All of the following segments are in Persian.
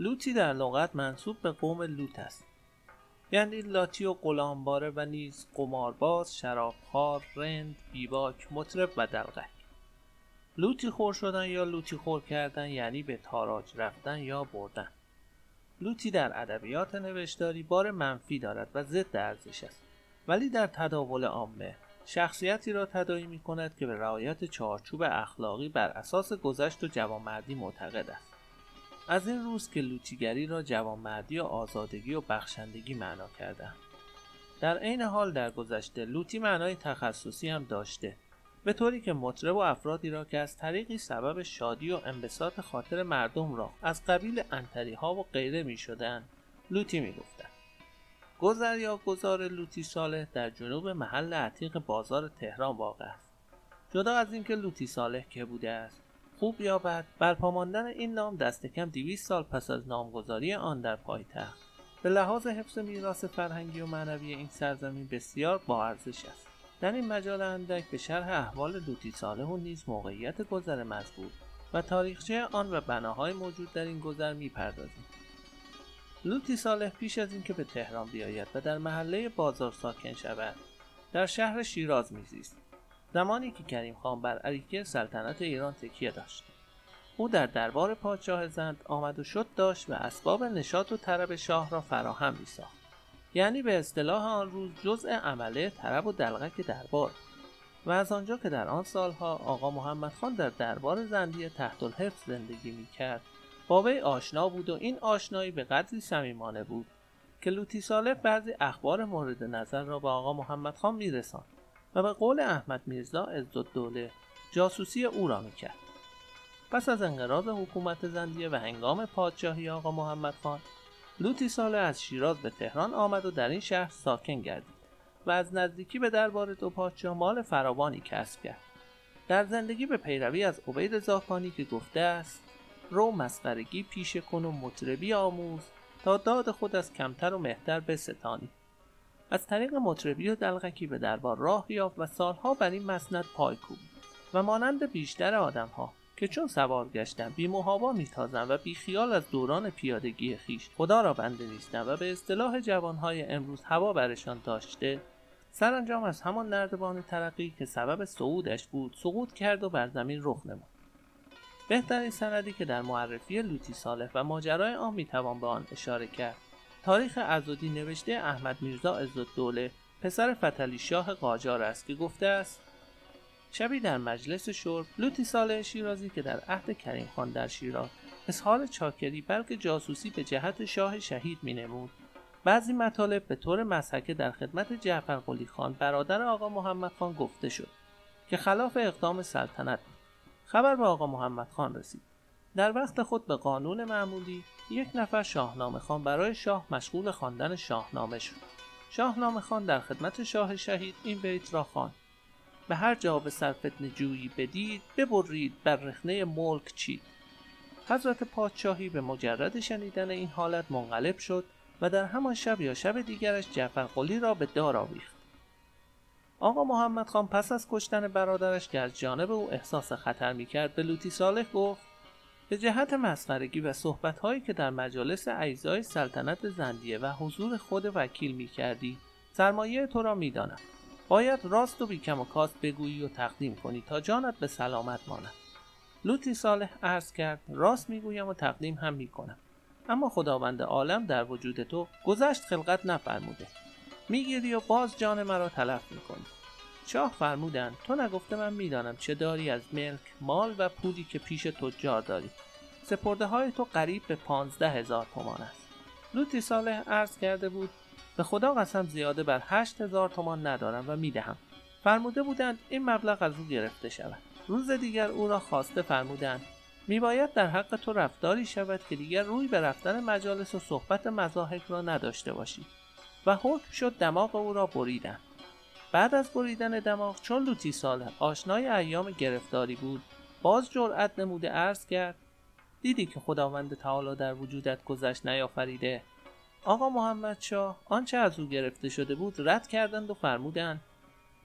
لوتی در لغت منصوب به قوم لوت است. یعنی لاتی و غلامباره و نیز قمارباز شرابخوار رند بیباک مطرب و دلغک. لوتی خور شدن یا لوتی خور کردن یعنی به تاراج رفتن یا بردن. لوتی در ادبیات نوشتاری بار منفی دارد و ضد ارزش است. ولی در تداول عامه شخصیتی را تداعی می کند که به رعایت چارچوب اخلاقی بر اساس گذشت و جوانمردی معتقد است. از این روز که لوتیگری را جوانمردی و آزادگی و بخشندگی معنا کردند در عین حال در گذشته لوتی معنای تخصصی هم داشته به طوری که مطرب و افرادی را که از طریقی سبب شادی و انبساط خاطر مردم را از قبیل انتری ها و غیره می شدن لوتی می گفتن. گذر یا گذار لوتی صالح در جنوب محل عتیق بازار تهران واقع است جدا از اینکه لوتی صالح که بوده است خوب یا بد برپا ماندن این نام دست کم 200 سال پس از نامگذاری آن در پایتخت. به لحاظ حفظ میراث فرهنگی و معنوی این سرزمین بسیار با ارزش است. در این مجال اندک به شرح احوال لوتی و نیز موقعیت گذر مزبور و تاریخچه آن و بناهای موجود در این گذر می‌پردازیم. لوتی صالح پیش از اینکه به تهران بیاید و در محله بازار ساکن شود در شهر شیراز میزیست. زمانی که کریم خان بر علیه سلطنت ایران تکیه داشت. او در دربار پادشاه زند آمد و شد داشت و اسباب نشاط و طرب شاه را فراهم میساخت. یعنی به اصطلاح آن روز جزء عمله طرب و دلغک دربار. و از آنجا که در آن سالها آقا محمد خان در دربار زندیه تحت الحفظ زندگی می کرد با وی آشنا بود و این آشنایی به قدری صمیمانه بود که لوتی صالح بعضی اخبار مورد نظر را به آقا محمد خان می رساند و به قول احمد میرزا دوله جاسوسی او را می کرد. پس از انقراض حکومت زندیه و هنگام پادشاهی آقا محمد خان لوتی ساله از شیراز به تهران آمد و در این شهر ساکن گردید و از نزدیکی به دربار دو پادشاه مال فراوانی کسب کرد در زندگی به پیروی از عبید زاکانی که گفته است رو مسخرگی پیش کن و مطربی آموز تا داد خود از کمتر و مهتر بستانی از طریق مطربی و دلغکی به دربار راه یافت و سالها بر این مسند پای کوبید و مانند بیشتر آدمها که چون سوار گشتن بی محابا میتازن و بی خیال از دوران پیادگی خیش خدا را بنده نیستن و به اصطلاح جوانهای امروز هوا برشان داشته سرانجام از همان نردبان ترقی که سبب صعودش بود سقوط کرد و بر زمین رخ نمود. بهترین سندی که در معرفی لوتی صالح و ماجرای آن می‌توان به آن اشاره کرد تاریخ ازودی نوشته احمد میرزا دوله پسر فتلی شاه قاجار است که گفته است شبی در مجلس شرب لوتی صالح شیرازی که در عهد کریم خان در شیراز اظهار چاکری بلکه جاسوسی به جهت شاه شهید می نمود بعضی مطالب به طور مسحکه در خدمت جعفر قلی خان برادر آقا محمد خان گفته شد که خلاف اقدام سلطنت خبر به آقا محمد خان رسید. در وقت خود به قانون معمولی یک نفر شاهنامه خان برای شاه مشغول خواندن شاهنامه شد. شاهنامه خان در خدمت شاه شهید این بیت را خواند. به هر جا به سرفتن جویی بدید ببرید بر رخنه ملک چید. حضرت پادشاهی به مجرد شنیدن این حالت منقلب شد و در همان شب یا شب دیگرش جعفر قلی را به دار آویخت. آقا محمد خان پس از کشتن برادرش که از جانب او احساس خطر می‌کرد به لوتی صالح گفت به جهت مسخرگی و صحبتهایی که در مجالس اجزای سلطنت زندیه و حضور خود وکیل می‌کردی سرمایه تو را می‌دانم. باید راست و بیکم و کاست بگویی و تقدیم کنی تا جانت به سلامت ماند. لوتی صالح عرض کرد راست می‌گویم و تقدیم هم می‌کنم. اما خداوند عالم در وجود تو گذشت خلقت نفرموده. می‌گیری و باز جان مرا تلف می‌کنی. شاه فرمودند تو نگفته من می‌دانم چه داری از ملک مال و پولی که پیش تجار داری. سپرده های تو قریب به پانزده هزار تومان است. لوتی صالح عرض کرده بود به خدا قسم زیاده بر هشت هزار تومان ندارم و می‌دهم. فرموده بودند این مبلغ از او گرفته شود. روز دیگر او را خواسته فرمودند میباید در حق تو رفتاری شود که دیگر روی به رفتن مجالس و صحبت مذاهب را نداشته باشی. و حکم شد دماغ او را بریدن. بعد از بریدن دماغ چون لوتی ساله آشنای ایام گرفتاری بود باز جرأت نموده عرض کرد دیدی که خداوند تعالی در وجودت گذشت نیافریده. آقا محمد شاه آنچه از او گرفته شده بود رد کردند و فرمودند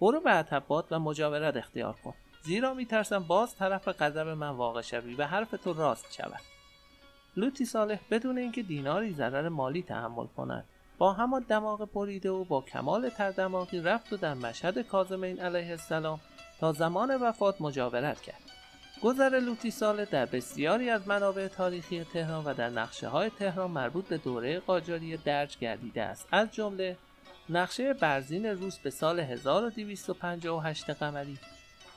برو به عتبات و مجاورت اختیار کن. زیرا میترسم باز طرف غضب من واقع شوی و حرف تو راست شود. لوتی صالح بدون اینکه دیناری ضرر مالی تحمل کند با همان دماغ بریده و با کمال تردماغی رفت و در مشهد کازمین علیه السلام تا زمان وفات مجاورت کرد. گذر لوتی ساله در بسیاری از منابع تاریخی تهران و در نقشه های تهران مربوط به دوره قاجاری درج گردیده است. از جمله نقشه برزین روس به سال 1258 قمری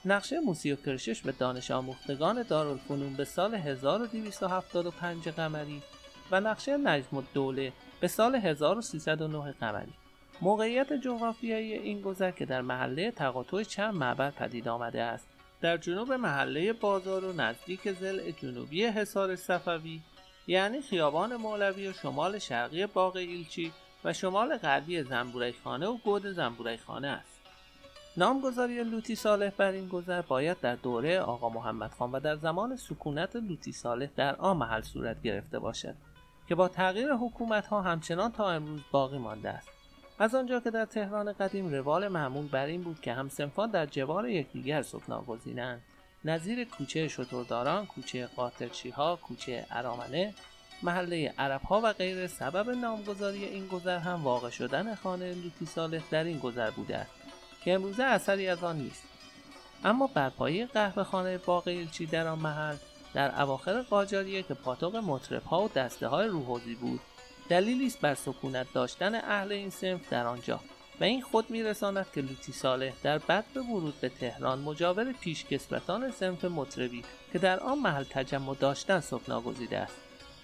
نقشه موسی و کرشش به دانش آموختگان دارالفنون به سال 1275 قمری و نقشه نجم الدوله به سال 1309 قمری موقعیت جغرافیایی این گذر که در محله تقاطع چند معبر پدید آمده است. در جنوب محله بازار و نزدیک زل جنوبی حصار صفوی یعنی خیابان مولوی و شمال شرقی باغ ایلچی و شمال غربی زنبورای خانه و گود زنبورای خانه است. نامگذاری لوتی صالح بر این گذر باید در دوره آقا محمد خان و در زمان سکونت لوتی صالح در آن محل صورت گرفته باشد. که با تغییر حکومت ها همچنان تا امروز باقی مانده است. از آنجا که در تهران قدیم روال معمول بر این بود که همسنفان در جوار یکدیگر سکنا گزینند. نظیر کوچه شترداران کوچه قاطرچی ها کوچه ارامنه محله عرب ها و غیره سبب نامگذاری این گذر هم واقع شدن خانه لوتی صالح در این گذر بوده است که امروزه اثری از آن نیست. اما برپایی قهوه خانه باغ ایلچی در آن محل در اواخر قاجاریه که پاتوق مطرب ها و دسته های روحوزی بود. دلیلی است بر سکونت داشتن اهل این سنف در آنجا. و این خود میرساند که لوتی صالح در بد به ورود به تهران مجاور پیشکسوتان سنف مطربی که در آن محل تجمع داشتن سکنا گزیده است.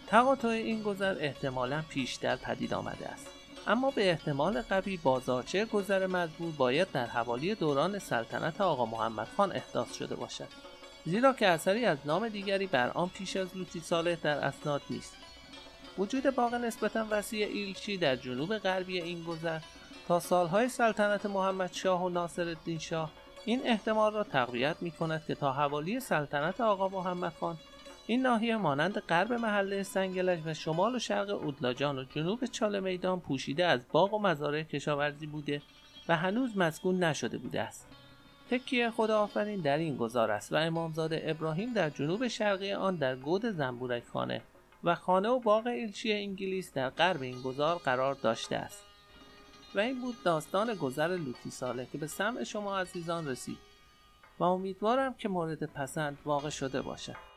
تقاطع این گذر احتمالا پیشتر پدید آمده است. اما به احتمال قوی بازارچه گذر مزبور باید در حوالی دوران سلطنت آقا محمد خان احداث شده باشد. زیرا که اثری از نام دیگری بر آن پیش از لوتی صالح در اسناد نیست. وجود باغ نسبتا وسیع ایلچی در جنوب غربی این گذر تا سالهای سلطنت محمد شاه و ناصر الدین شاه این احتمال را تقویت می کند که تا حوالی سلطنت آقا محمد خان این ناحیه مانند غرب محله سنگلج و شمال و شرق اودلاجان و جنوب چاله میدان پوشیده از باغ و مزارع کشاورزی بوده و هنوز مسکون نشده بوده است. تکیه خدا آفرین در این گذار است و امامزاده ابراهیم در جنوب شرقی آن در گود زنبورک خانه و خانه و باغ ایلچی انگلیس در غرب این گذار قرار داشته است. و این بود داستان گذر لوتی ساله که به سمع شما عزیزان رسید و امیدوارم که مورد پسند واقع شده باشد.